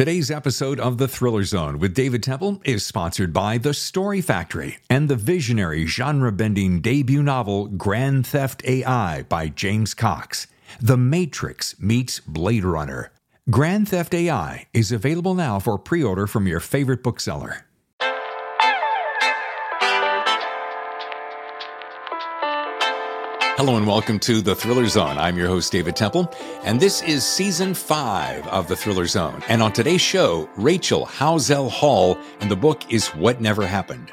Today's episode of The Thriller Zone with David Temple is sponsored by The Story Factory and the visionary genre bending debut novel Grand Theft AI by James Cox. The Matrix meets Blade Runner. Grand Theft AI is available now for pre order from your favorite bookseller. Hello and welcome to The Thriller Zone. I'm your host, David Temple, and this is season five of The Thriller Zone. And on today's show, Rachel Howzell Hall, and the book is What Never Happened.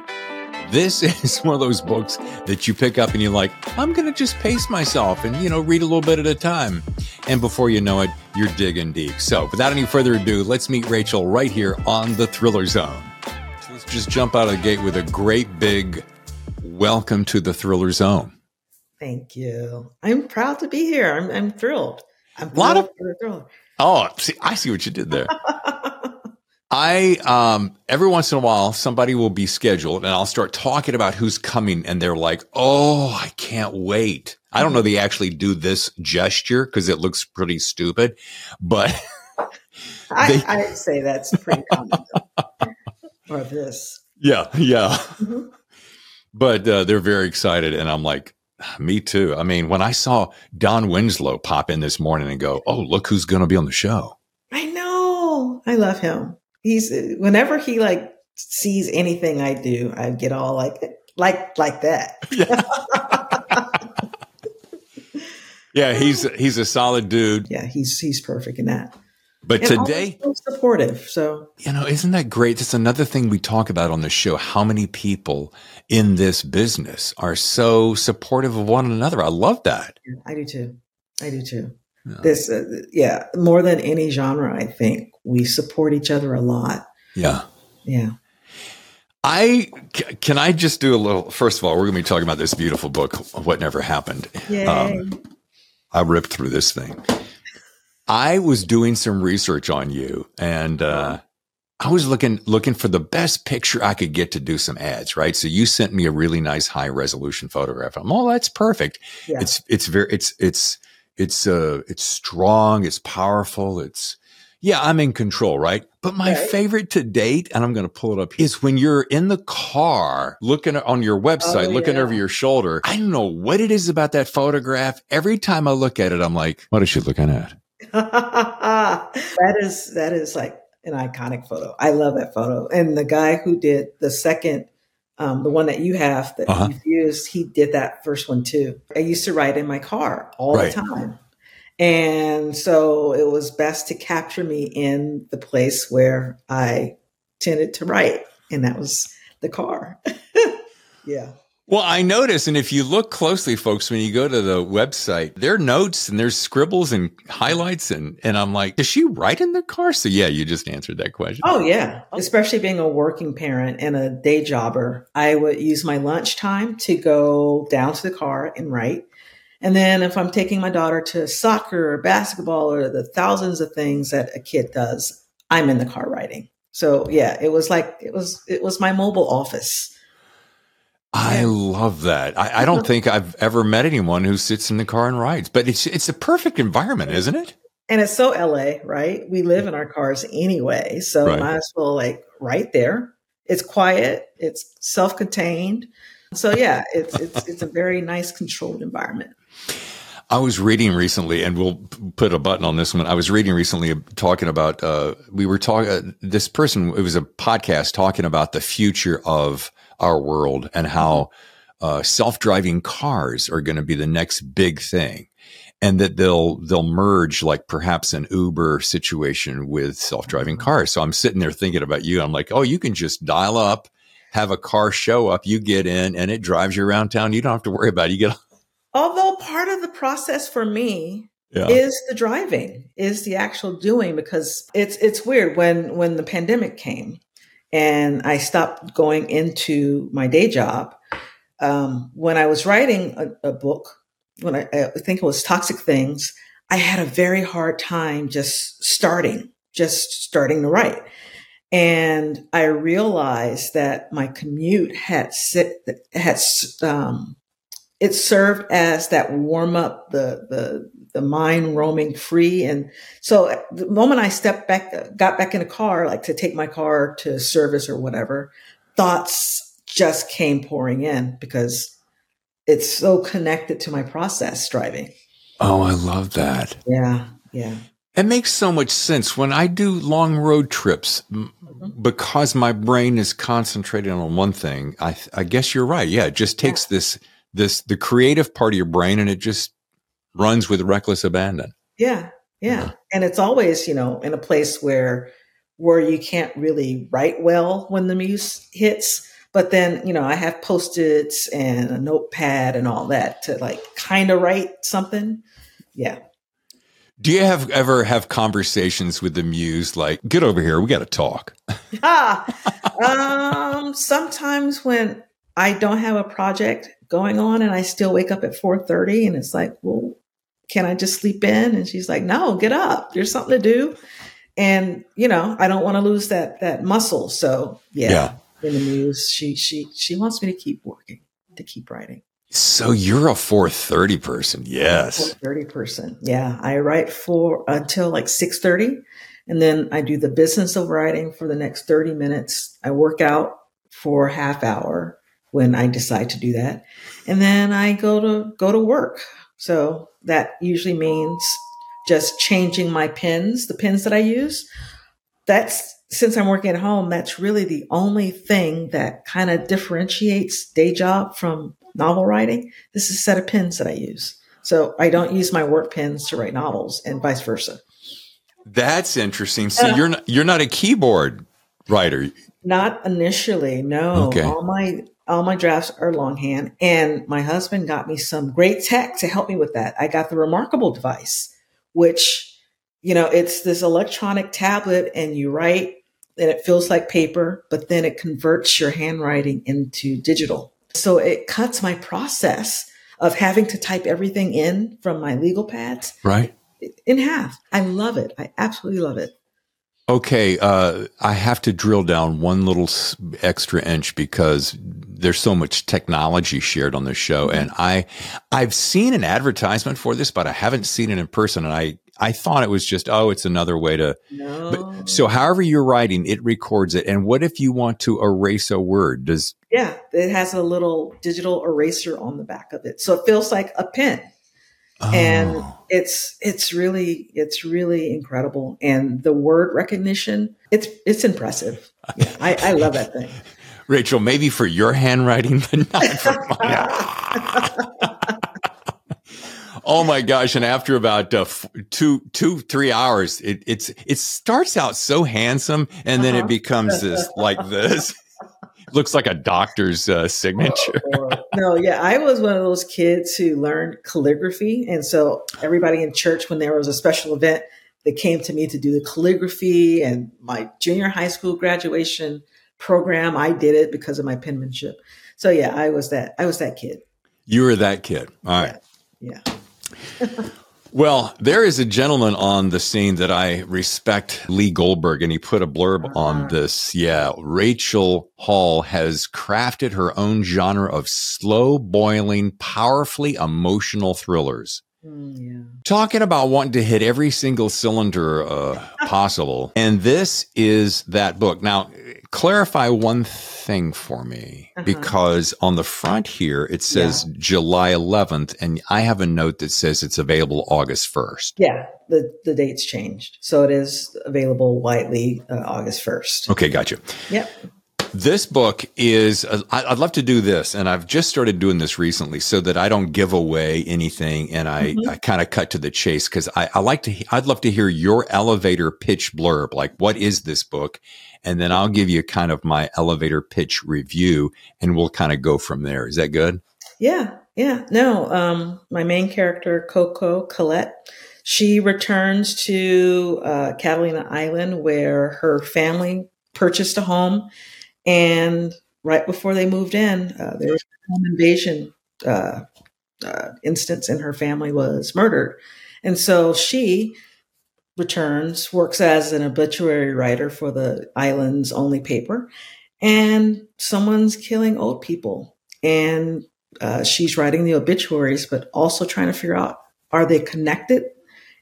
This is one of those books that you pick up and you're like, I'm going to just pace myself and, you know, read a little bit at a time. And before you know it, you're digging deep. So without any further ado, let's meet Rachel right here on The Thriller Zone. Let's just jump out of the gate with a great big welcome to The Thriller Zone. Thank you. I'm proud to be here. I'm, I'm thrilled. I'm A lot of- thrilled. Oh, see, I see what you did there. I um every once in a while somebody will be scheduled and I'll start talking about who's coming and they're like, "Oh, I can't wait." I don't know they actually do this gesture cuz it looks pretty stupid, but I, They- I say that's pretty common. or this. yeah, yeah. Mhm. But uh, they're very excited and I'm like, me too. I mean, when I saw Don Winslow pop in this morning and go, "Oh, look who's going to be on the show." I know. I love him. He's whenever he like sees anything I do, I get all like like like that. Yeah, yeah, he's he's a solid dude. Yeah, he's he's perfect in that. But And today, so supportive. So You know, isn't that great? That's another thing we talk about on the show. How many people in this business are so supportive of one another? I love that. I do too. I do too. Yeah. This, uh, yeah, more than any genre, I think we support each other a lot. Yeah. Yeah. I can I just do a little. First of all, we're going to be talking about this beautiful book, "What Never Happened." Yay. Um, I ripped through this thing. I was doing some research on you, and uh, I was looking looking for the best picture I could get to do some ads. Right, so you sent me a really nice high resolution photograph. I'm, oh, that's perfect. yeah. It's it's very it's it's it's uh it's strong. It's powerful. It's yeah, I'm in control, right? But my Right. favorite to date, and I'm going to pull it up, is when you're in the car looking on your website, Oh, looking yeah. over your shoulder. I don't know what it is about that photograph. Every time I look at it, I'm like, what is she looking at? that is that is like an iconic photo. I love that photo. And the guy who did the second, um, the one that you have that Uh-huh. you've used, he did that first one too. I used to write in my car all Right. the time. And so it was best to capture me in the place where I tended to write. And that was the car. yeah. Well, I notice, and if you look closely, folks, when you go to the website, there are notes and there's scribbles and highlights, and and I'm like, does she write in the car? So yeah, you just answered that question. Oh yeah, especially being a working parent and a day jobber, I would use my lunchtime to go down to the car and write. And then if I'm taking my daughter to soccer or basketball or the thousands of things that a kid does, I'm in the car writing. So yeah, it was like it was it was my mobile office. I love that. I, I don't think I've ever met anyone who sits in the car and writes, but it's it's a perfect environment, isn't it? And it's so LA, right? We live in our cars anyway, so Right. might as well like right there. It's quiet, it's self-contained. So yeah, it's it's it's a very nice controlled environment. I was reading recently, and we'll put a button on this one. I was reading recently talking about, uh, we were talking, uh, this person, it was a podcast talking about the future of our world and how uh, self driving cars are going to be the next big thing. And that they'll they'll merge like perhaps an Uber situation with self driving cars. So I'm sitting there thinking about you. I'm like, oh, you can just dial up, have a car show up, you get in, and it drives you around town. You don't have to worry about it. You get Although part of the process for me yeah. is the driving, is the actual doing because it's it's weird when when the pandemic came and I stopped going into my day job. Um, when I was writing a, a book, when I, I think it was Toxic Things, I had a very hard time just starting, just starting to write. And I realized that my commute had sit, had um, it served as that warm up, the the the mind roaming free. And so the moment I stepped back, got back in a car, like to take my car to service or whatever, thoughts just came pouring in because it's so connected to my process driving. Oh, I love that. Yeah. Yeah. It makes so much sense when I do long road trips mm-hmm. because my brain is concentrated on one thing. I, I guess you're right. Yeah. It just takes yeah. this, this, the creative part of your brain and it just runs with reckless abandon. Yeah, yeah. Yeah. And it's always, you know, in a place where where you can't really write well when the muse hits. But then, you know, I have post-its and a notepad and all that to like kind of write something. Yeah. Do you have ever have conversations with the muse like, get over here, we got to talk? ah, um, sometimes when I don't have a project going on and I still wake up at 4:30 and it's like, well, can I just sleep in? And she's like, no, get up. There's something to do. And, you know, I don't want to lose that, that muscle. So yeah, yeah. in the muse, she, she, she wants me to keep working, to keep writing. So you're a 430 person. Yes. 430 person. Yeah. I write for until like 630 and then I do the business of writing for the next 30 minutes. I work out for a half hour when I decide to do that. And then I go to go to work. So that usually means just changing my pins, the pins that I use. That's since I'm working at home, that's really the only thing that kind of differentiates day job from novel writing. This is a set of pins that I use. So I don't use my work pins to write novels and vice versa. That's interesting. So uh, you're not, you're not a keyboard writer. Not initially, no. Okay. All my all my drafts are longhand. And my husband got me some great tech to help me with that. I got the Remarkable device, which, you know, it's this electronic tablet and you write and it feels like paper, but then it converts your handwriting into digital. So it cuts my process of having to type everything in from my legal pads. Right. In half. I love it. I absolutely love it. Okay, uh, I have to drill down one little extra inch because there's so much technology shared on this show, mm-hmm. and I, I've seen an advertisement for this, but I haven't seen it in person, and I, I thought it was just, oh, it's another way to. No. But, so, however you're writing, it records it. And what if you want to erase a word? Does yeah, it has a little digital eraser on the back of it, so it feels like a pen. Oh. And it's it's really it's really incredible, and the word recognition it's it's impressive. Yeah, I, I love that thing. Rachel, maybe for your handwriting, but not for mine. oh my gosh! And after about uh, two, two, three hours, it, it's it starts out so handsome, and then uh-huh. it becomes this like this. Looks like a doctor's uh, signature. Oh, no, yeah, I was one of those kids who learned calligraphy, and so everybody in church, when there was a special event, they came to me to do the calligraphy. And my junior high school graduation program, I did it because of my penmanship. So yeah, I was that. I was that kid. You were that kid. All right. Yeah. yeah. Well, there is a gentleman on the scene that I respect, Lee Goldberg, and he put a blurb uh-huh. on this. Yeah, Rachel Hall has crafted her own genre of slow boiling, powerfully emotional thrillers. Mm, yeah. Talking about wanting to hit every single cylinder uh, possible. and this is that book. Now, clarify one thing for me uh-huh. because on the front here it says yeah. July 11th and I have a note that says it's available August 1st. Yeah, the the date's changed. So it is available widely uh, August 1st. Okay, gotcha. Yep. This book is, uh, I'd love to do this. And I've just started doing this recently so that I don't give away anything and I, mm-hmm. I kind of cut to the chase because I, I like to, I'd love to hear your elevator pitch blurb. Like, what is this book? And then I'll give you kind of my elevator pitch review and we'll kind of go from there. Is that good? Yeah. Yeah. No, um, my main character, Coco Colette, she returns to uh, Catalina Island where her family purchased a home and right before they moved in, uh, there was a home invasion uh, uh, instance, and her family was murdered. And so she returns, works as an obituary writer for the island's only paper, and someone's killing old people. And uh, she's writing the obituaries, but also trying to figure out are they connected?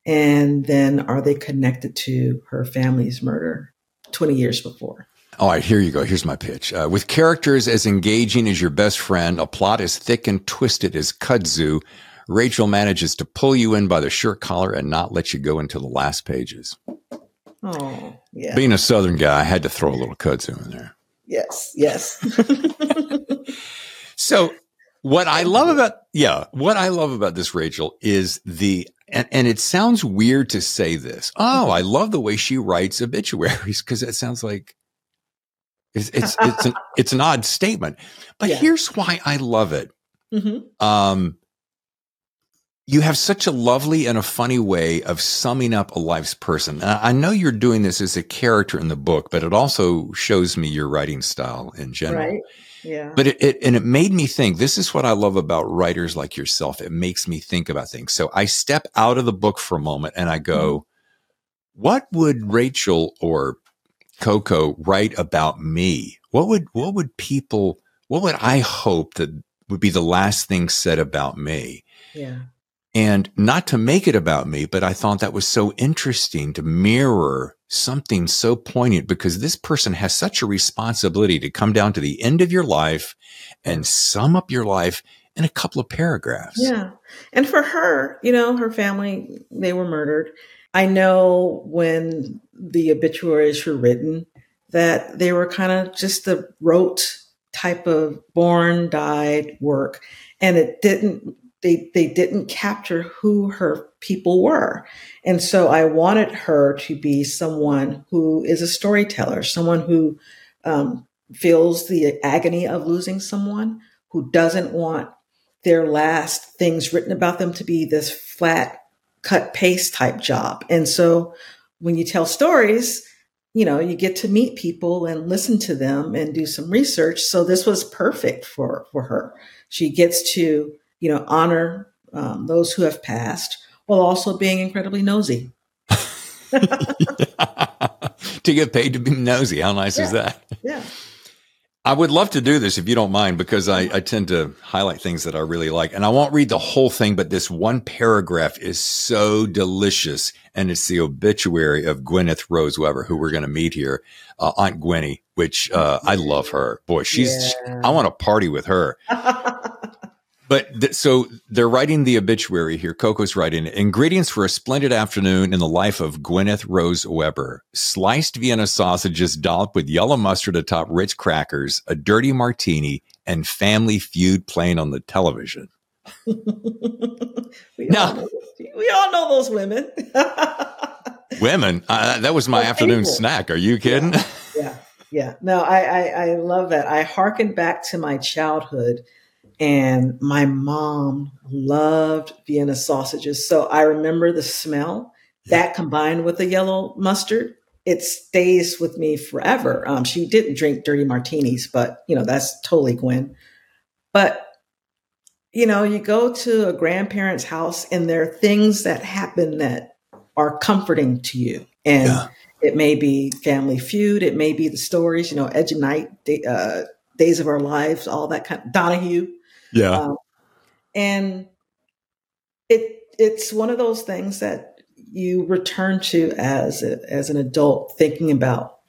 And then are they connected to her family's murder 20 years before? All right, here you go. Here's my pitch. Uh, with characters as engaging as your best friend, a plot as thick and twisted as kudzu, Rachel manages to pull you in by the shirt collar and not let you go until the last pages. Oh, yeah. Being a Southern guy, I had to throw a little kudzu in there. Yes, yes. so, what I love about yeah, what I love about this Rachel is the and, and it sounds weird to say this. Oh, I love the way she writes obituaries because it sounds like it's it's it's an, it's an odd statement. But yeah. here's why I love it. Mm-hmm. Um, you have such a lovely and a funny way of summing up a life's person. I know you're doing this as a character in the book, but it also shows me your writing style in general. Right. Yeah. But it, it, and it made me think this is what I love about writers like yourself. It makes me think about things. So I step out of the book for a moment and I go, mm-hmm. what would Rachel or Coco write about me? What would, what would people, what would I hope that would be the last thing said about me? Yeah. And not to make it about me, but I thought that was so interesting to mirror something so poignant because this person has such a responsibility to come down to the end of your life and sum up your life in a couple of paragraphs. Yeah. And for her, you know, her family, they were murdered. I know when the obituaries were written that they were kind of just the rote type of born, died work. And it didn't they they didn't capture who her people were. And so I wanted her to be someone who is a storyteller, someone who um, feels the agony of losing someone, who doesn't want their last things written about them to be this flat cut paste type job. And so when you tell stories, you know, you get to meet people and listen to them and do some research. So this was perfect for for her. She gets to you know, honor um, those who have passed while also being incredibly nosy. to get paid to be nosy. How nice yeah. is that? Yeah. I would love to do this if you don't mind, because I, I, tend to highlight things that I really like. And I won't read the whole thing, but this one paragraph is so delicious. And it's the obituary of Gwyneth Rose Weber, who we're going to meet here, uh, Aunt Gwenny, which uh, I love her. Boy, she's, yeah. I want to party with her. But th- so they're writing the obituary here. Coco's writing ingredients for a splendid afternoon in the life of Gwyneth Rose Weber. Sliced Vienna sausages dolloped with yellow mustard atop Ritz crackers, a dirty martini, and family feud playing on the television. we, now, all we all know those women. women? Uh, that was my afternoon snack. Are you kidding? Yeah. yeah. yeah. No, I, I, I love that. I hearken back to my childhood and my mom loved Vienna sausages. So I remember the smell that combined with the yellow mustard. It stays with me forever. Um, she didn't drink dirty martinis, but you know, that's totally Gwen. But you know, you go to a grandparent's house and there are things that happen that are comforting to you. And yeah. it may be family feud. It may be the stories, you know, Edge of Night, uh, Days of Our Lives, all that kind of Donahue. Yeah. Um, and it it's one of those things that you return to as a, as an adult thinking about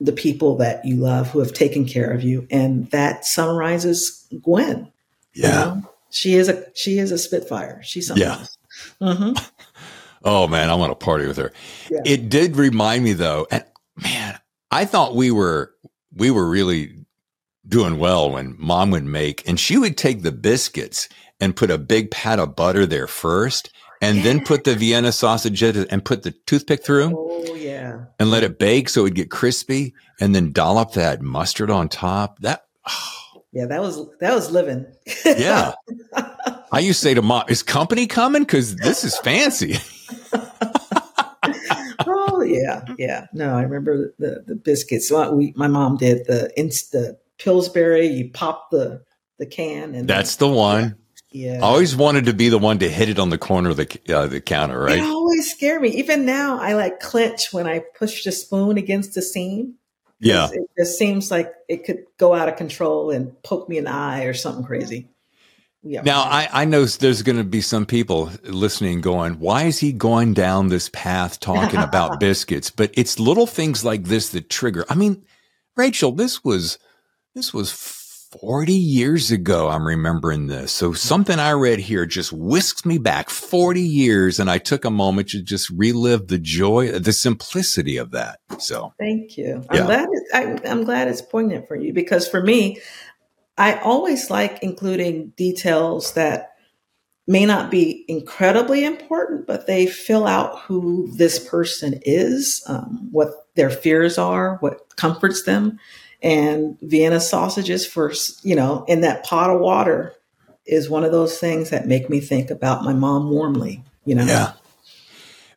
the people that you love who have taken care of you and that summarizes Gwen. Yeah. You know? She is a she is a spitfire. She's something. Yeah. Mm-hmm. oh man, I want to party with her. Yeah. It did remind me though, and man, I thought we were we were really doing well when mom would make, and she would take the biscuits and put a big pat of butter there first, and yeah. then put the Vienna sausage in and put the toothpick through. Oh yeah, and let it bake so it'd get crispy, and then dollop that mustard on top. That. Oh. Yeah, that was that was living. yeah, I used to say to mom, "Is company coming? Because this is fancy." oh yeah, yeah. No, I remember the the biscuits. We, my mom did the insta Pillsbury. You pop the the can, and that's the one. Yeah, I always wanted to be the one to hit it on the corner of the uh, the counter. Right? It always scared me. Even now, I like clench when I push the spoon against the seam. Yeah, it just seems like it could go out of control and poke me in the eye or something crazy. Yeah. Now, I, I know there's going to be some people listening going, why is he going down this path talking about biscuits? But it's little things like this that trigger. I mean, Rachel, this was, this was 40 years ago. I'm remembering this. So something I read here just whisks me back 40 years. And I took a moment to just relive the joy, the simplicity of that. So thank you. Yeah. I'm glad, it, I, I'm glad it's poignant for you because for me, I always like including details that may not be incredibly important, but they fill out who this person is, um, what their fears are, what comforts them. And Vienna sausages for, you know, in that pot of water is one of those things that make me think about my mom warmly, you know? Yeah.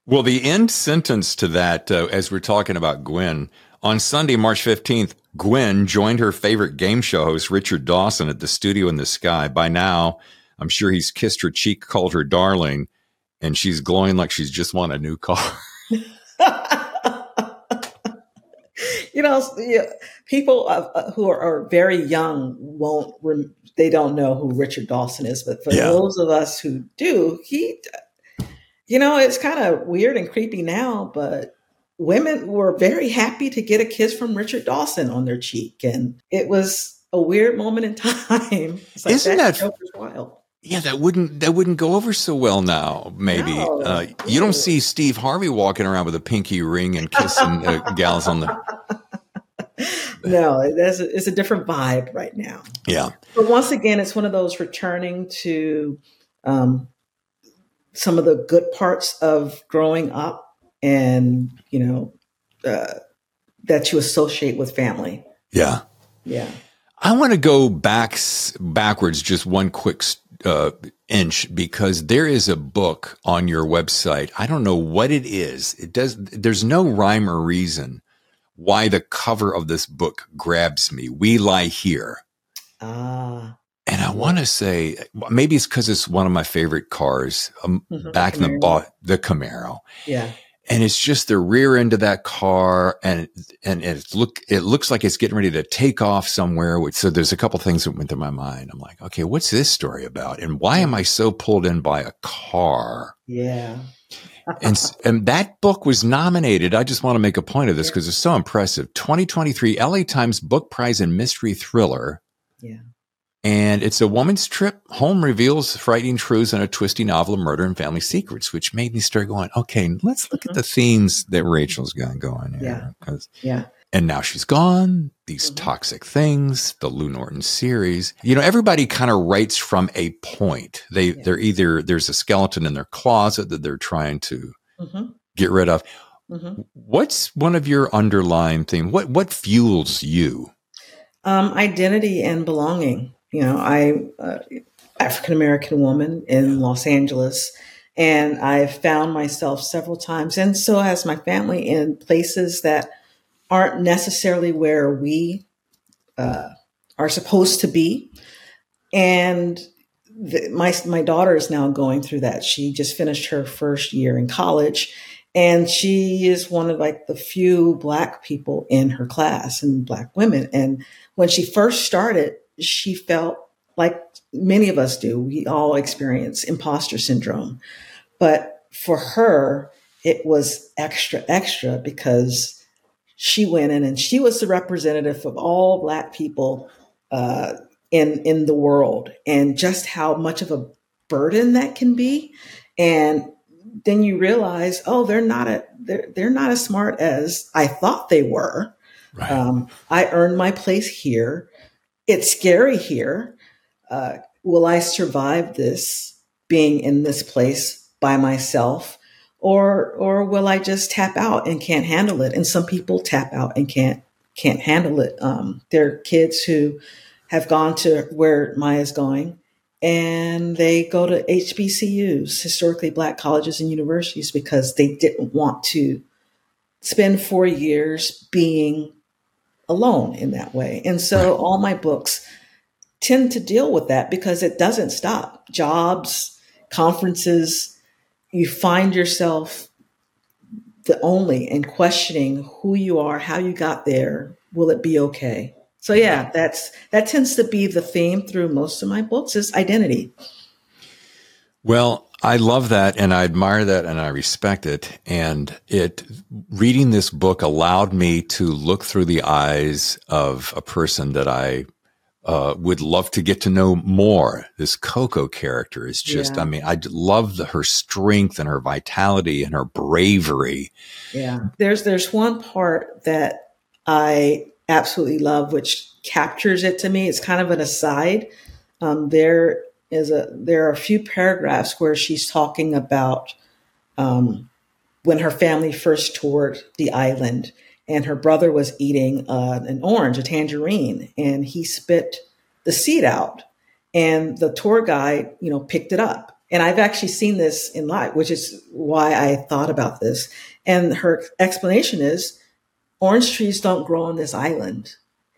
Well, the end sentence to that, uh, as we're talking about Gwen, on Sunday, March 15th, Gwen joined her favorite game show host, Richard Dawson, at the studio in the sky. By now, I'm sure he's kissed her cheek, called her darling, and she's glowing like she's just won a new car. you know, people uh, who are, are, very young won't, rem- they don't know who Richard Dawson is. But for Yeah. those of us who do, he, you know, it's kind of weird and creepy now, but women were very happy to get a kiss from Richard Dawson on their cheek. And it was a weird moment in time. Like, Isn't that- joke wild? yeah, that wouldn't that wouldn't go over so well now. Maybe No. uh, you don't see Steve Harvey walking around with a pinky ring and kissing uh, gals on the No, that's a, it's a different vibe right now. yeah. But once again, it's one of those returning to um, some of the good parts of growing up and, you know, uh, that you associate with family. Yeah. Yeah. I want to go back backwards just one quick uh, inch because there is a book on your website. I don't know what it is. It does. There's no rhyme or reason why the cover of this book grabs me. We lie here, Ah. and I want to say maybe it's because it's one of my favorite cars. Um, Mhm. back in the Camaro. the Camaro, Yeah. And it's just the rear end of that car and and it look it looks like it's getting ready to take off somewhere which so there's a couple things that went through my mind. I'm like okay what's this story about? And why am i so pulled in by a car? Yeah. and and that book was nominated. I just want to make a point of this because it's so impressive. 2023 la times book prize in mystery thriller. Yeah. And it's a woman's trip home reveals frightening truths in a twisty novel of murder and family secrets, which made me start going, okay, let's look at the themes that Rachel's got going here. Yeah. Yeah. And now she's gone, these Mhm. toxic things, the Lou Norton series. You know, everybody kind of writes from a point. They, Yeah. they're either, there's a skeleton in their closet that they're trying to hmm get rid of. hmm What's one of your underlying theme? What, what fuels you? Um, identity and belonging. You know, I uh, African American woman in Los Angeles, and I've found myself several times, and so has my family, in places that aren't necessarily where we uh, are supposed to be. And the, my my daughter is now going through that. She just finished her first year in college, and she is one of like the few black people in her class and black women. And when she first started, she felt like many of us do. We all experience imposter syndrome, but for her, it was extra extra because she went in and she was the representative of all black people uh, in in the world and just how much of a burden that can be and then you realize oh they're not a they're, they're not as smart as i thought they were Right. um, i earned my place here it's scary here. Uh, will i survive this being in this place by myself? Or or will i just tap out and can't handle it? And some people tap out and can't can't handle it. Um, there are kids who have gone to where Maya's going, and they go to HBCUs, historically black colleges and universities, because they didn't want to spend four years being alone in that way. And so all my books tend to deal with that because it doesn't stop. Jobs, conferences, you find yourself the only and questioning who you are, how you got there, will it be okay? So yeah, that's that tends to be the theme through most of my books is identity. Well, I love that and I admire that and I respect it. And it reading this book allowed me to look through the eyes of a person that I uh, would love to get to know more. This Coco character is just, yeah. I mean, I love the, her strength and her vitality and her bravery. Yeah. There's, there's one part that I absolutely love, which captures it to me. It's kind of an aside. Um, there is a, there are a few paragraphs where she's talking about, um, when her family first toured the island and her brother was eating uh, an orange, a tangerine, and he spit the seed out, and the tour guide, you know, picked it up. And I've actually seen this in live, which is why I thought about this. And her explanation is orange trees don't grow on this island.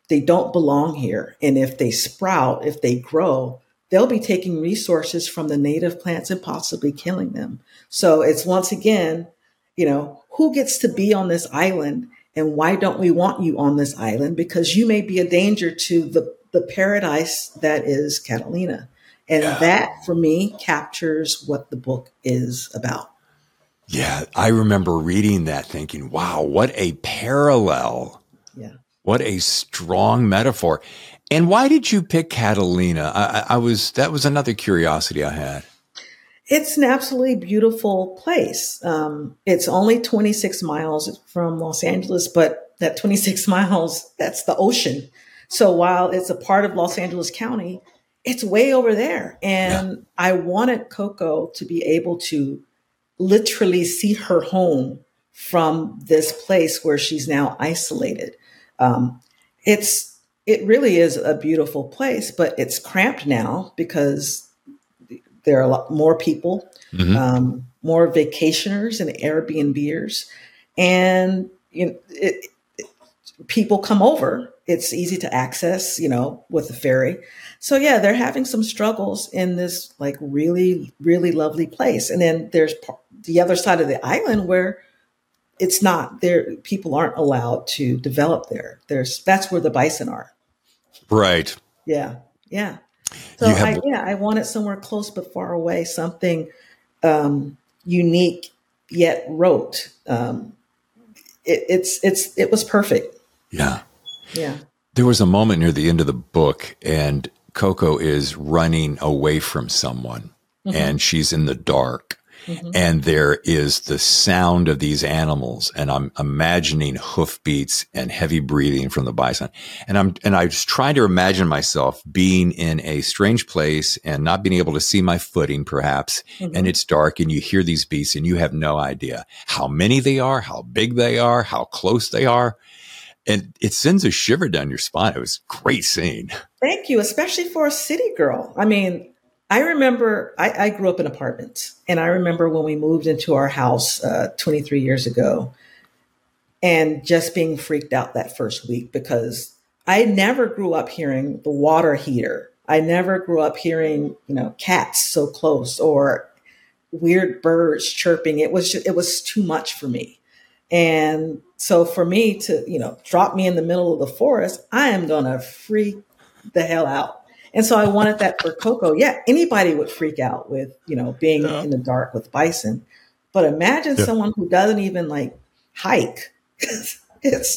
They don't belong here. And if they sprout, if they grow, they'll be taking resources from the native plants and possibly killing them. So it's once again, you know, who gets to be on this island and why don't we want you on this island? Because you may be a danger to the, the paradise that is Catalina. And yeah. that for me captures what the book is about. Yeah, I remember reading that thinking, wow, what a parallel. Yeah. What a strong metaphor. And why did you pick Catalina? I, I was, that was another curiosity I had. It's an absolutely beautiful place. Um, it's only 26 miles from Los Angeles, but that 26 miles, that's the ocean. So while it's a part of Los Angeles County, it's way over there. And yeah. I wanted Coco to be able to literally see her home from this place where she's now isolated. Um, it's, it really is a beautiful place, but it's cramped now because there are a lot more people, mm-hmm. um, more vacationers and Airbnbers, and you know, it, it, people come over. It's easy to access, you know, with the ferry. So yeah, they're having some struggles in this like really, really lovely place. And then there's the other side of the island where it's not there. People aren't allowed to develop there. There's that's where the bison are. Right. Yeah. Yeah. So have, I, yeah, I wanted somewhere close but far away, something um, unique yet rote. Um, it, it's it's it was perfect. Yeah, yeah. There was a moment near the end of the book, and Coco is running away from someone, mm-hmm. and she's in the dark, Mm-hmm. And there is the sound of these animals. And I'm imagining hoofbeats and heavy breathing from the bison. And I'm, and I was trying to imagine myself being in a strange place and not being able to see my footing, perhaps. Mm-hmm. And it's dark and you hear these beasts and you have no idea how many they are, how big they are, how close they are and it sends a shiver down your spine. It was great scene. Thank you, especially for a city girl. I mean, I remember I, I, grew up in apartments, and I remember when we moved into our house uh, 23 years ago, and just being freaked out that first week because I never grew up hearing the water heater. I never grew up hearing you know cats so close or weird birds chirping. It was just, it was too much for me, and so for me to you know drop me in the middle of the forest, I am gonna freak the hell out. And so I wanted that for Coco. Yeah, anybody would freak out with, you know, being yeah. in the dark with bison. But imagine yeah. someone who doesn't even like hike. it's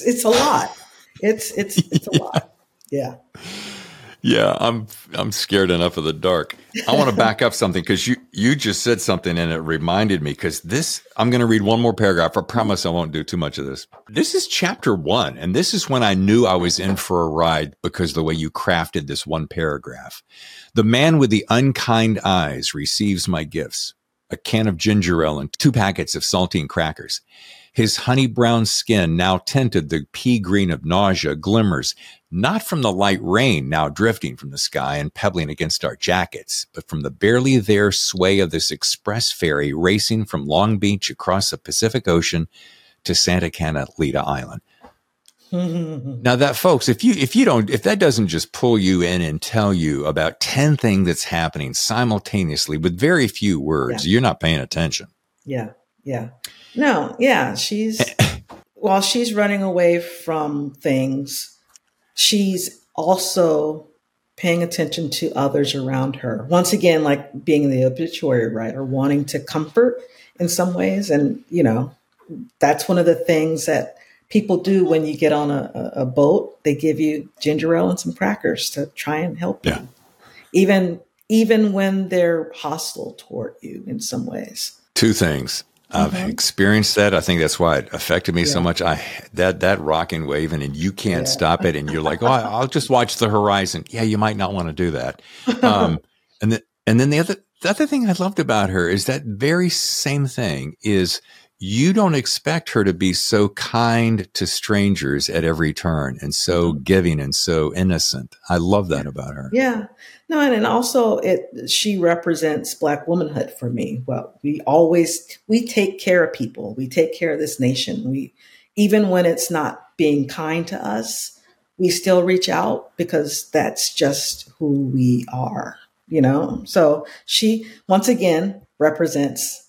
it's a lot. It's it's it's a lot. Yeah. Yeah, I'm I'm scared enough of the dark. I want to back up something because you you just said something and it reminded me because this I'm going to read one more paragraph. I promise I won't do too much of this. This is chapter one, and this is when I knew I was in for a ride because the way you crafted this one paragraph. The man with the unkind eyes receives my gifts: a can of ginger ale and two packets of saltine crackers. His honey brown skin, now tinted the pea green of nausea, glimmers not from the light rain now drifting from the sky and pebbling against our jackets, but from the barely there sway of this express ferry racing from Long Beach across the Pacific Ocean to Santa Catalina Island. now that folks, if you if you don't if that doesn't just pull you in and tell you about 10 things that's happening simultaneously with very few words, yeah. you're not paying attention. Yeah. Yeah. No, yeah, she's while she's running away from things, she's also paying attention to others around her. Once again, like being the obituary writer, wanting to comfort in some ways. And, you know, that's one of the things that people do when you get on a, a boat. They give you ginger ale and some crackers to try and help yeah. you. Even even when they're hostile toward you in some ways. Two things. I've mm-hmm. experienced that. I think that's why it affected me yeah. so much. I that that rocking waving and you can't yeah. stop it, and you're like, oh, I'll just watch the horizon. Yeah, you might not want to do that. Um, and then and then the other the other thing I loved about her is that very same thing is you don't expect her to be so kind to strangers at every turn and so mm-hmm. giving and so innocent. I love that about her. Yeah. No, and, and also it she represents black womanhood for me. Well, we always we take care of people. We take care of this nation. We even when it's not being kind to us, we still reach out because that's just who we are, you know? So she once again represents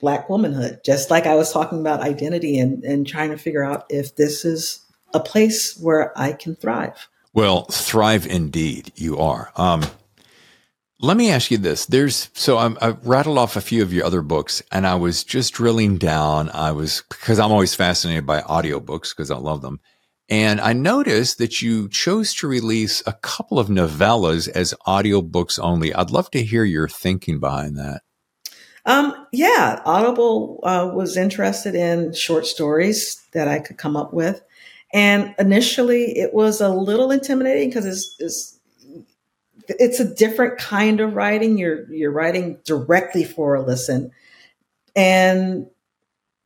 black womanhood, just like I was talking about identity and, and trying to figure out if this is a place where I can thrive. Well, thrive indeed, you are. Um, let me ask you this. There's so I'm, I rattled off a few of your other books, and I was just drilling down. I was because I'm always fascinated by audiobooks because I love them. And I noticed that you chose to release a couple of novellas as audiobooks only. I'd love to hear your thinking behind that. Um, yeah, Audible uh, was interested in short stories that I could come up with. And initially, it was a little intimidating because it's, it's, it's a different kind of writing. You're you're writing directly for a listen, and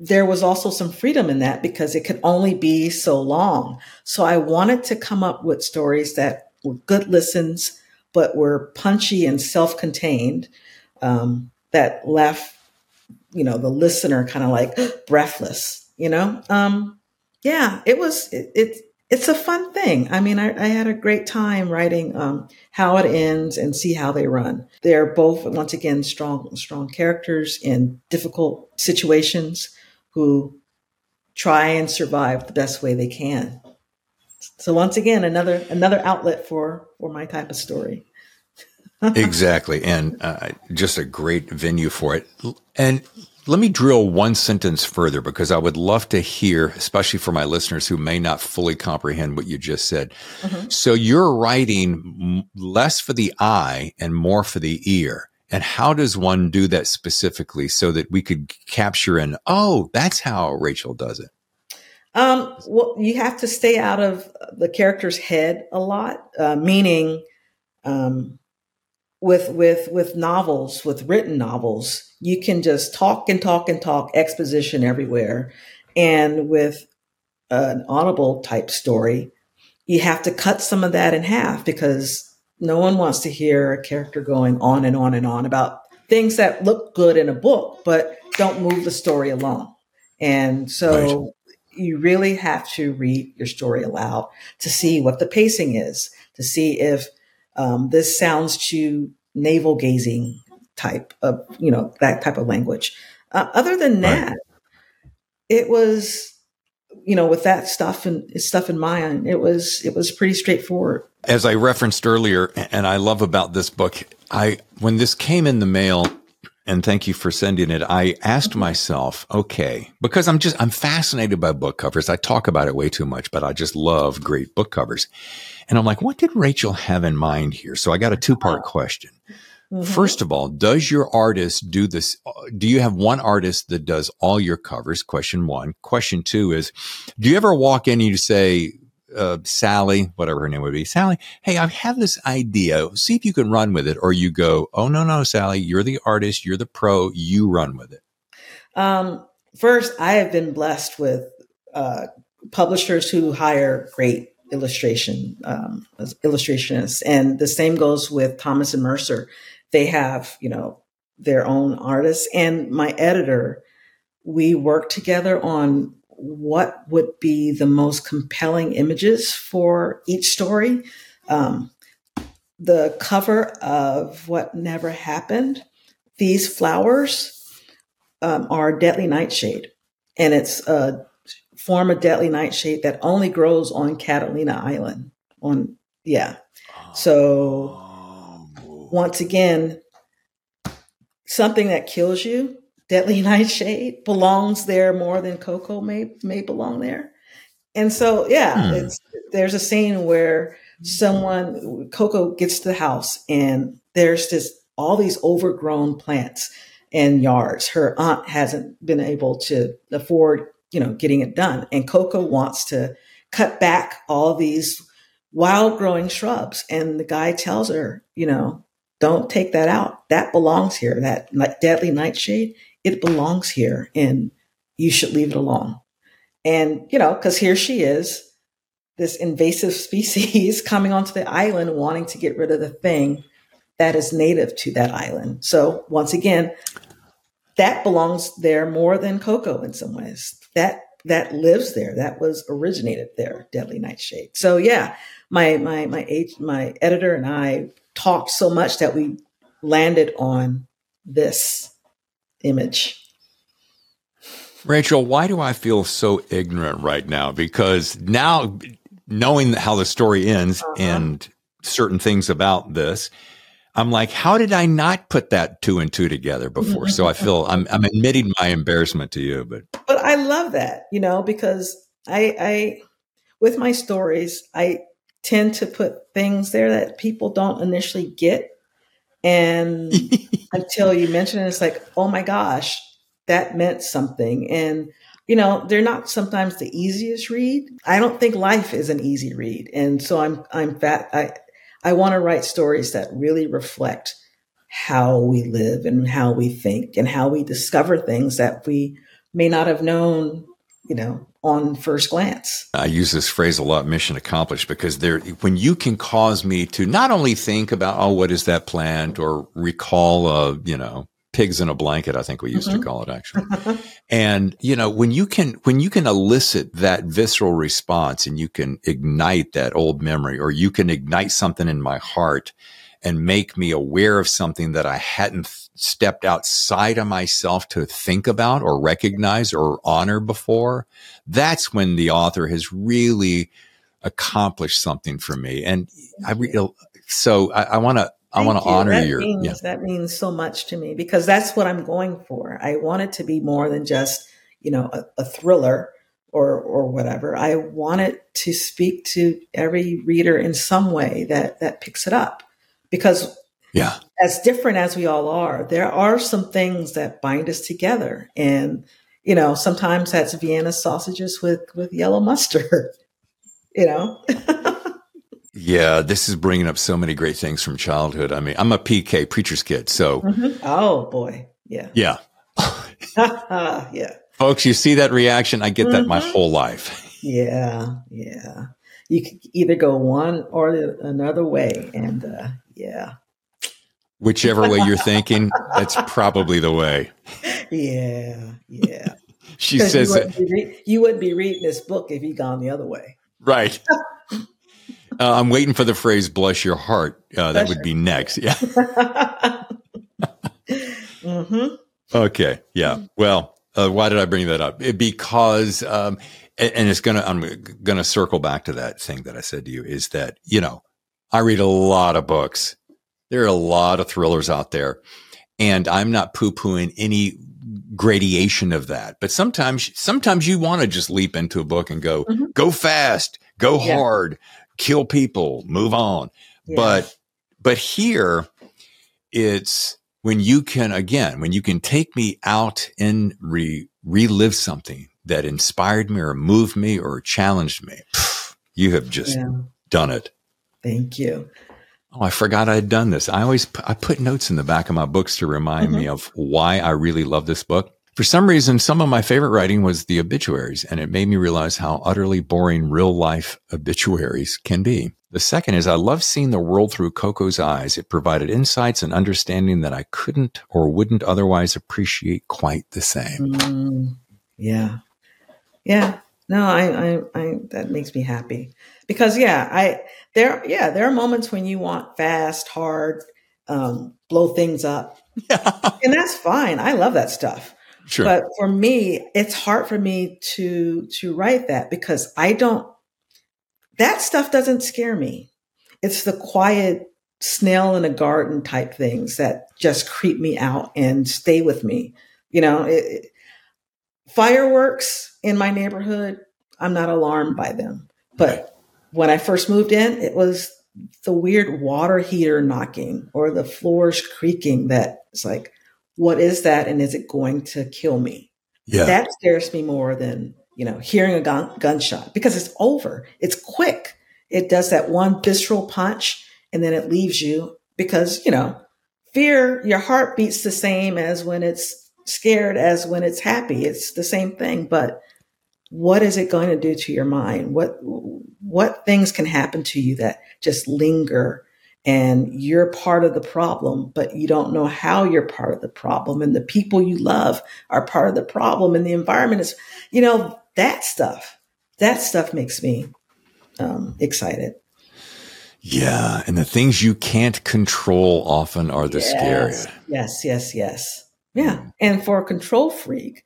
there was also some freedom in that because it could only be so long. So I wanted to come up with stories that were good listens, but were punchy and self-contained. Um, that left, you know, the listener kind of like breathless, you know? Um, yeah, it was, it, it it's a fun thing. I mean, I, I had a great time writing um, how it ends and see how they run. They're both, once again, strong, strong characters in difficult situations who try and survive the best way they can. So once again, another another outlet for for my type of story exactly. And uh, just a great venue for it. And let me drill one sentence further because I would love to hear, especially for my listeners who may not fully comprehend what you just said. Mm-hmm. So you're writing less for the eye and more for the ear. And how does one do that specifically so that we could capture an, oh, that's how Rachel does it? Um, well, you have to stay out of the character's head a lot, uh, meaning, um, with with with novels with written novels you can just talk and talk and talk exposition everywhere and with an audible type story you have to cut some of that in half because no one wants to hear a character going on and on and on about things that look good in a book but don't move the story along and so right. you really have to read your story aloud to see what the pacing is to see if um, this sounds too navel gazing type of, you know, that type of language. Uh, other than that, right. it was, you know, with that stuff and stuff in mind, it was it was pretty straightforward. As I referenced earlier, and I love about this book, I when this came in the mail, and thank you for sending it. I asked mm-hmm. myself, okay, because I'm just, I'm fascinated by book covers. I talk about it way too much, but I just love great book covers. And I'm like, what did Rachel have in mind here? So I got a two part question. Mm-hmm. First of all, does your artist do this? Do you have one artist that does all your covers? Question one. Question two is, do you ever walk in and you say, uh, Sally, whatever her name would be, Sally, hey, I have this idea. See if you can run with it. Or you go, oh, no, no, Sally, you're the artist, you're the pro, you run with it. Um, first, I have been blessed with uh, publishers who hire great illustration um, illustrationists, and the same goes with Thomas and Mercer. They have, you know, their own artists, and my editor. We work together on what would be the most compelling images for each story. Um, the cover of What Never Happened, these flowers um, are deadly nightshade, and it's a form of deadly nightshade that only grows on Catalina Island. on yeah. So Oh. once again, something that kills you, deadly nightshade, belongs there more than Coco may may belong there. And so, yeah, Hmm. it's there's a scene where someone Coco gets to the house and there's just all these overgrown plants and yards. Her aunt hasn't been able to afford, you know, getting it done. And Coco wants to cut back all these wild growing shrubs. And the guy tells her, you know, don't take that out. That belongs here. That deadly nightshade, it belongs here and you should leave it alone. And, you know, because here she is, this invasive species coming onto the island wanting to get rid of the thing that is native to that island. So once again, that belongs there more than Coco in some ways. That that lives there. That was originated there, Deadly Nightshade. So yeah, my my my age, my editor and I talked so much that we landed on this image. Rachel, why do I feel so ignorant right now? Because now, knowing how the story ends Uh-huh. and certain things about this, I'm like, how did I not put that two and two together before? so I feel I'm, I'm admitting my embarrassment to you, but but I love that, you know, because I, I, with my stories, I tend to put things there that people don't initially get. And until you mention it, it's like, oh my gosh, that meant something. And, you know, they're not sometimes the easiest read. I don't think life is an easy read. And so I'm, I'm fat. I, I want to write stories that really reflect how we live and how we think and how we discover things that we may not have known, you know, on first glance. I use this phrase a lot, mission accomplished, because there, when you can cause me to not only think about, oh, what is that plant or recall, a, you know, pigs in a blanket, I think we used Mhm. to call it actually. and, you know, when you can, when you can elicit that visceral response and you can ignite that old memory or you can ignite something in my heart and make me aware of something that I hadn't th- stepped outside of myself to think about or recognize or honor before, that's when the author has really accomplished something for me. And I re- so I want to I want to you. honor that your means, yeah. that means so much to me because that's what I'm going for. I want it to be more than just, you know, a, a thriller or or whatever. I want it to speak to every reader in some way that that picks it up. Because Yeah. as different as we all are, there are some things that bind us together. And, you know, sometimes that's Vienna sausages with with yellow mustard. You know? Yeah, this is bringing up so many great things from childhood. I mean, I'm a PK preacher's kid, so Mhm. Oh boy. Yeah. yeah. yeah. Folks, you see that reaction? I get that my Mhm. whole life. Yeah, yeah. You could either go one or the, another way, and uh, yeah, Whichever way you're thinking, that's probably the way. yeah, yeah. She says you wouldn't, be re- you wouldn't be reading this book if you'd gone the other way. right. Uh, I'm waiting for the phrase "bless your heart." Uh, that would be next. Yeah. hmm Okay. Yeah. Well, uh, why did I bring that up? It- because, um, and, and it's gonna, I'm gonna circle back to that thing that I said to you is that, you know, I read a lot of books. There are a lot of thrillers out there and I'm not poo pooing any gradation of that. But sometimes, sometimes you want to just leap into a book and go, Mhm. go fast, go Yeah. hard, kill people, move on. But but here it's when you can again, when you can take me out and re, relive something that inspired me or moved me or challenged me. You have just yeah, done it. thank you. Oh, I forgot I had done this. I always I put notes in the back of my books to remind me mm-hmm. of why I really love this book. For some reason, some of my favorite writing was the obituaries, and it made me realize how utterly boring real life obituaries can be. The second is I love seeing the world through Coco's eyes. It provided insights and understanding that I couldn't or wouldn't otherwise appreciate quite the same. Mm, yeah, yeah. No, I, I, I, that makes me happy because yeah, I there, yeah, there are moments when you want fast, hard, um, blow things up, and that's fine. I love that stuff. Sure. But for me, it's hard for me to to write that because I don't that stuff doesn't scare me. It's the quiet snail in a garden type things that just creep me out and stay with me. You know, it, it, fireworks in my neighborhood, I'm not alarmed by them. But when I first moved in, it was the weird water heater knocking or the floors creaking that it's like, what is that? And is it going to kill me? Yeah. That scares me more than, you know, hearing a gun, gunshot because it's over. It's quick. It does that one visceral punch and then it leaves you because, you know, fear, your heart beats the same as when it's scared as when it's happy. It's the same thing, but what is it going to do to your mind? What what things can happen to you that just linger and you're part of the problem, but you don't know how you're part of the problem and the people you love are part of the problem and the environment is, you know, that stuff. That stuff makes me um, excited. Yeah, and the things you can't control often are the yes, scariest. Yes, yes, yes. Yeah, and for a control freak,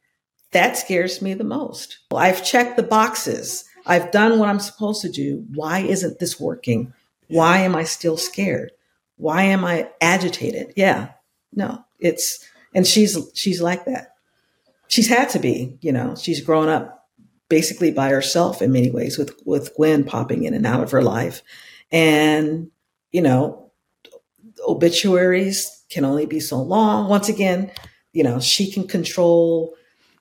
that scares me the most. I've checked the boxes. I've done what I'm supposed to do. Why isn't this working? Why am I still scared? Why am I agitated? Yeah. No, it's, and she's, she's like that. She's had to be, you know, she's grown up basically by herself in many ways with, with Gwen popping in and out of her life. And, you know, obituaries can only be so long. Once again, you know, she can control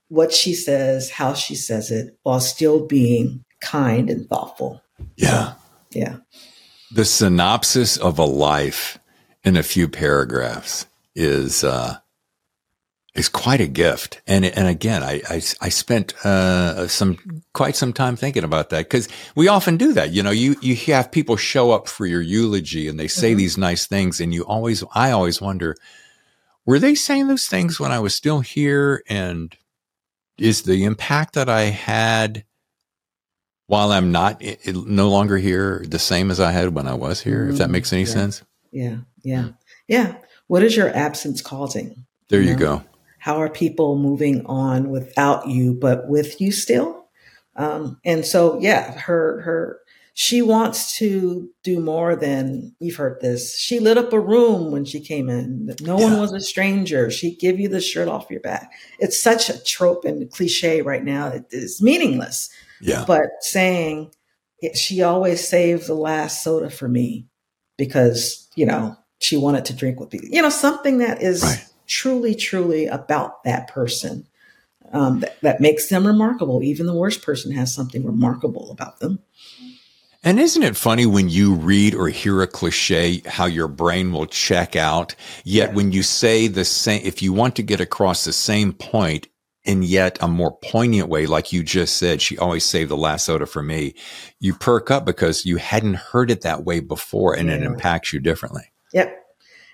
what she says, how she says it, while still being kind and thoughtful. Yeah. Yeah. The synopsis of a life in a few paragraphs is uh, is quite a gift. And and again, I I, I spent uh, some quite some time thinking about that because we often do that. You know, you you have people show up for your eulogy and they say mm-hmm. these nice things, and you always I always wonder, were they saying those things when I was still here and is the impact that I had while I'm not no longer here the same as I had when I was here? Mm-hmm. If that mm-hmm. makes any yeah. sense. Yeah, yeah, yeah. What is your absence causing? There you, you go. How are people moving on without you, but with you still? Um, and so, yeah, her her she wants to do more than you've heard this. She lit up a room when she came in. No yeah. one was a stranger. She'd give you the shirt off your back. It's such a trope and cliche right now. It is meaningless. Yeah. But saying she always saved the last soda for me because, you know, she wanted to drink with me. You know, something that is right. truly, truly about that person. Um, that, that makes them remarkable. Even the worst person has something remarkable about them. And isn't it funny when you read or hear a cliche, how your brain will check out? Yet when you say the same, if you want to get across the same point in yet a more poignant way, like you just said, she always saved the last soda for me, you perk up because you hadn't heard it that way before and yeah. it impacts you differently. Yep.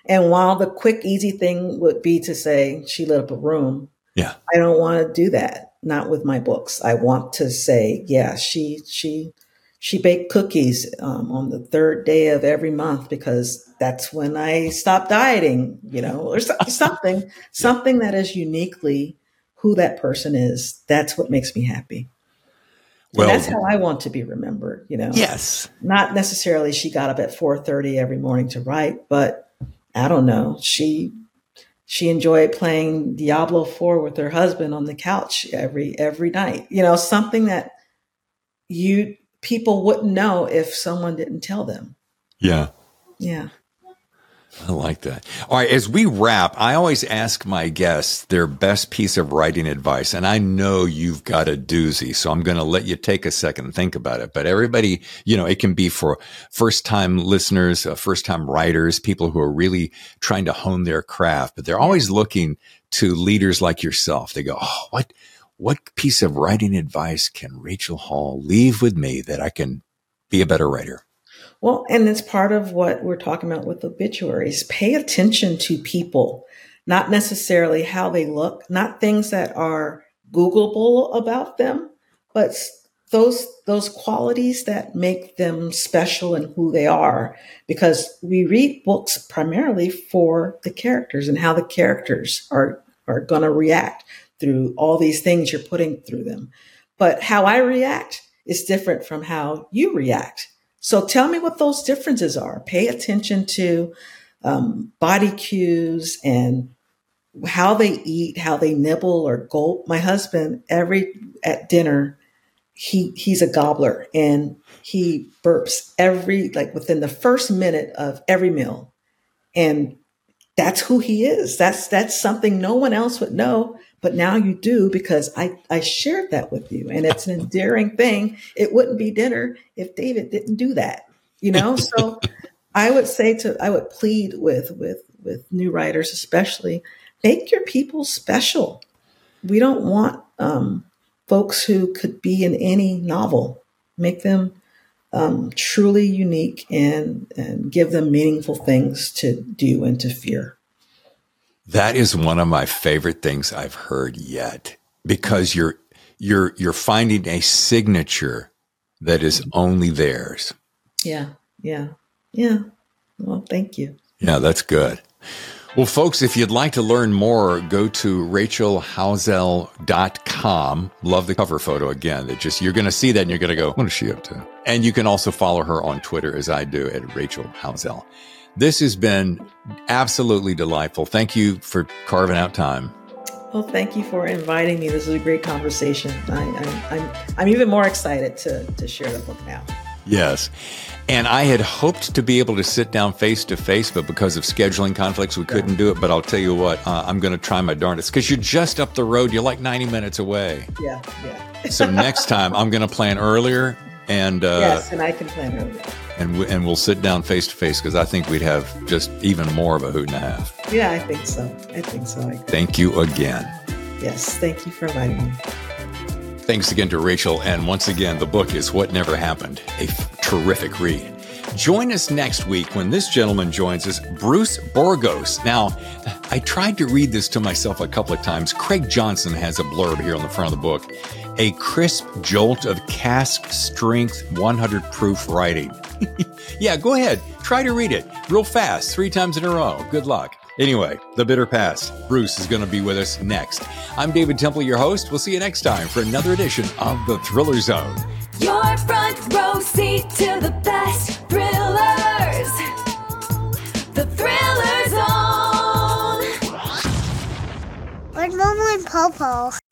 And while the quick, easy thing would be to say she lit up a room, yeah, I don't want to do that. Not with my books. I want to say, yeah, she she she baked cookies um, on the third day of every month because that's when I stopped dieting, you know, or something, something that is uniquely who that person is. That's what makes me happy. Well, and that's how I want to be remembered, you know. Yes. Not necessarily she got up at 4:30 every morning to write, but I don't know. She she enjoyed playing Diablo 4 with her husband on the couch every every night. You know, something that you people wouldn't know if someone didn't tell them. Yeah. Yeah. I like that. All right. As we wrap, I always ask my guests their best piece of writing advice. And I know you've got a doozy. So I'm going to let you take a second and think about it. But everybody, you know, it can be for first time listeners, uh, first time writers, people who are really trying to hone their craft, but they're always looking to leaders like yourself. They go, Oh, what, what piece of writing advice can Rachel Hall leave with me that I can be a better writer? Well, and it's part of what we're talking about with obituaries. Pay attention to people, not necessarily how they look, not things that are Googleable about them, but those those qualities that make them special and who they are because we read books primarily for the characters and how the characters are are going to react through all these things you're putting through them. But how I react is different from how you react. So tell me what those differences are. Pay attention to um, body cues and how they eat, how they nibble or gulp. My husband, every at dinner, he he's a gobbler and he burps every like within the first minute of every meal. And that's who he is. That's that's something no one else would know, but now you do because I I shared that with you, and it's an endearing thing. It wouldn't be dinner if David didn't do that, you know. So I would say to I would plead with with with new writers, especially, make your people special. We don't want um, folks who could be in any novel. Make them um, truly unique and, and give them meaningful things to do and to fear. That is one of my favorite things I've heard yet because you're you're you're finding a signature that is only theirs. Yeah, yeah, yeah. Well, thank you. Yeah, that's good. Well, folks, if you'd like to learn more, go to rachelhowzell.com. Love the cover photo again. That just you're going to see that and you're going to go, what is she up to? And you can also follow her on Twitter as I do at Rachel Howzell. This has been absolutely delightful. Thank you for carving out time. Well, thank you for inviting me. This is a great conversation. I, am I'm, I'm even more excited to, to share the book now. Yes. And I had hoped to be able to sit down face to face, but because of scheduling conflicts, we couldn't do it. But I'll tell you what, uh, I'm going to try my darndest because you're just up the road. You're like 90 minutes away. Yeah, yeah. so next time, I'm going to plan earlier. And uh, yes, and I can plan earlier. And, we, and we'll sit down face to face because I think we'd have just even more of a hoot and a half. Yeah, I think so. I think so. I thank you again. Yes, thank you for inviting me. Thanks again to Rachel. And once again, the book is What Never Happened, a f- terrific read. Join us next week when this gentleman joins us, Bruce Borgos. Now, I tried to read this to myself a couple of times. Craig Johnson has a blurb here on the front of the book a crisp jolt of cask strength 100 proof writing. yeah, go ahead. Try to read it real fast, three times in a row. Good luck. Anyway, the bitter past. Bruce is going to be with us next. I'm David Temple, your host. We'll see you next time for another edition of The Thriller Zone. Your front row seat to the best thrillers. The Thriller Zone. With Momo and Popo.